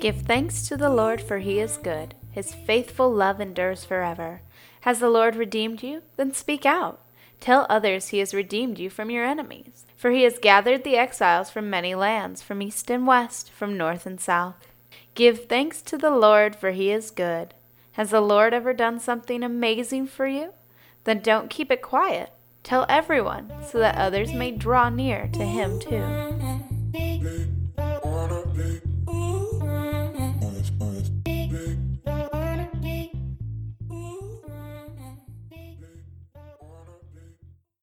Give thanks to the Lord, for he is good. His faithful love endures forever. Has the Lord redeemed you? Then speak out. Tell others he has redeemed you from your enemies. For he has gathered the exiles from many lands, from east and west, from north and south. Give thanks to the Lord, for he is good. Has the Lord ever done something amazing for you? Then don't keep it quiet. Tell everyone, so that others may draw near to him too.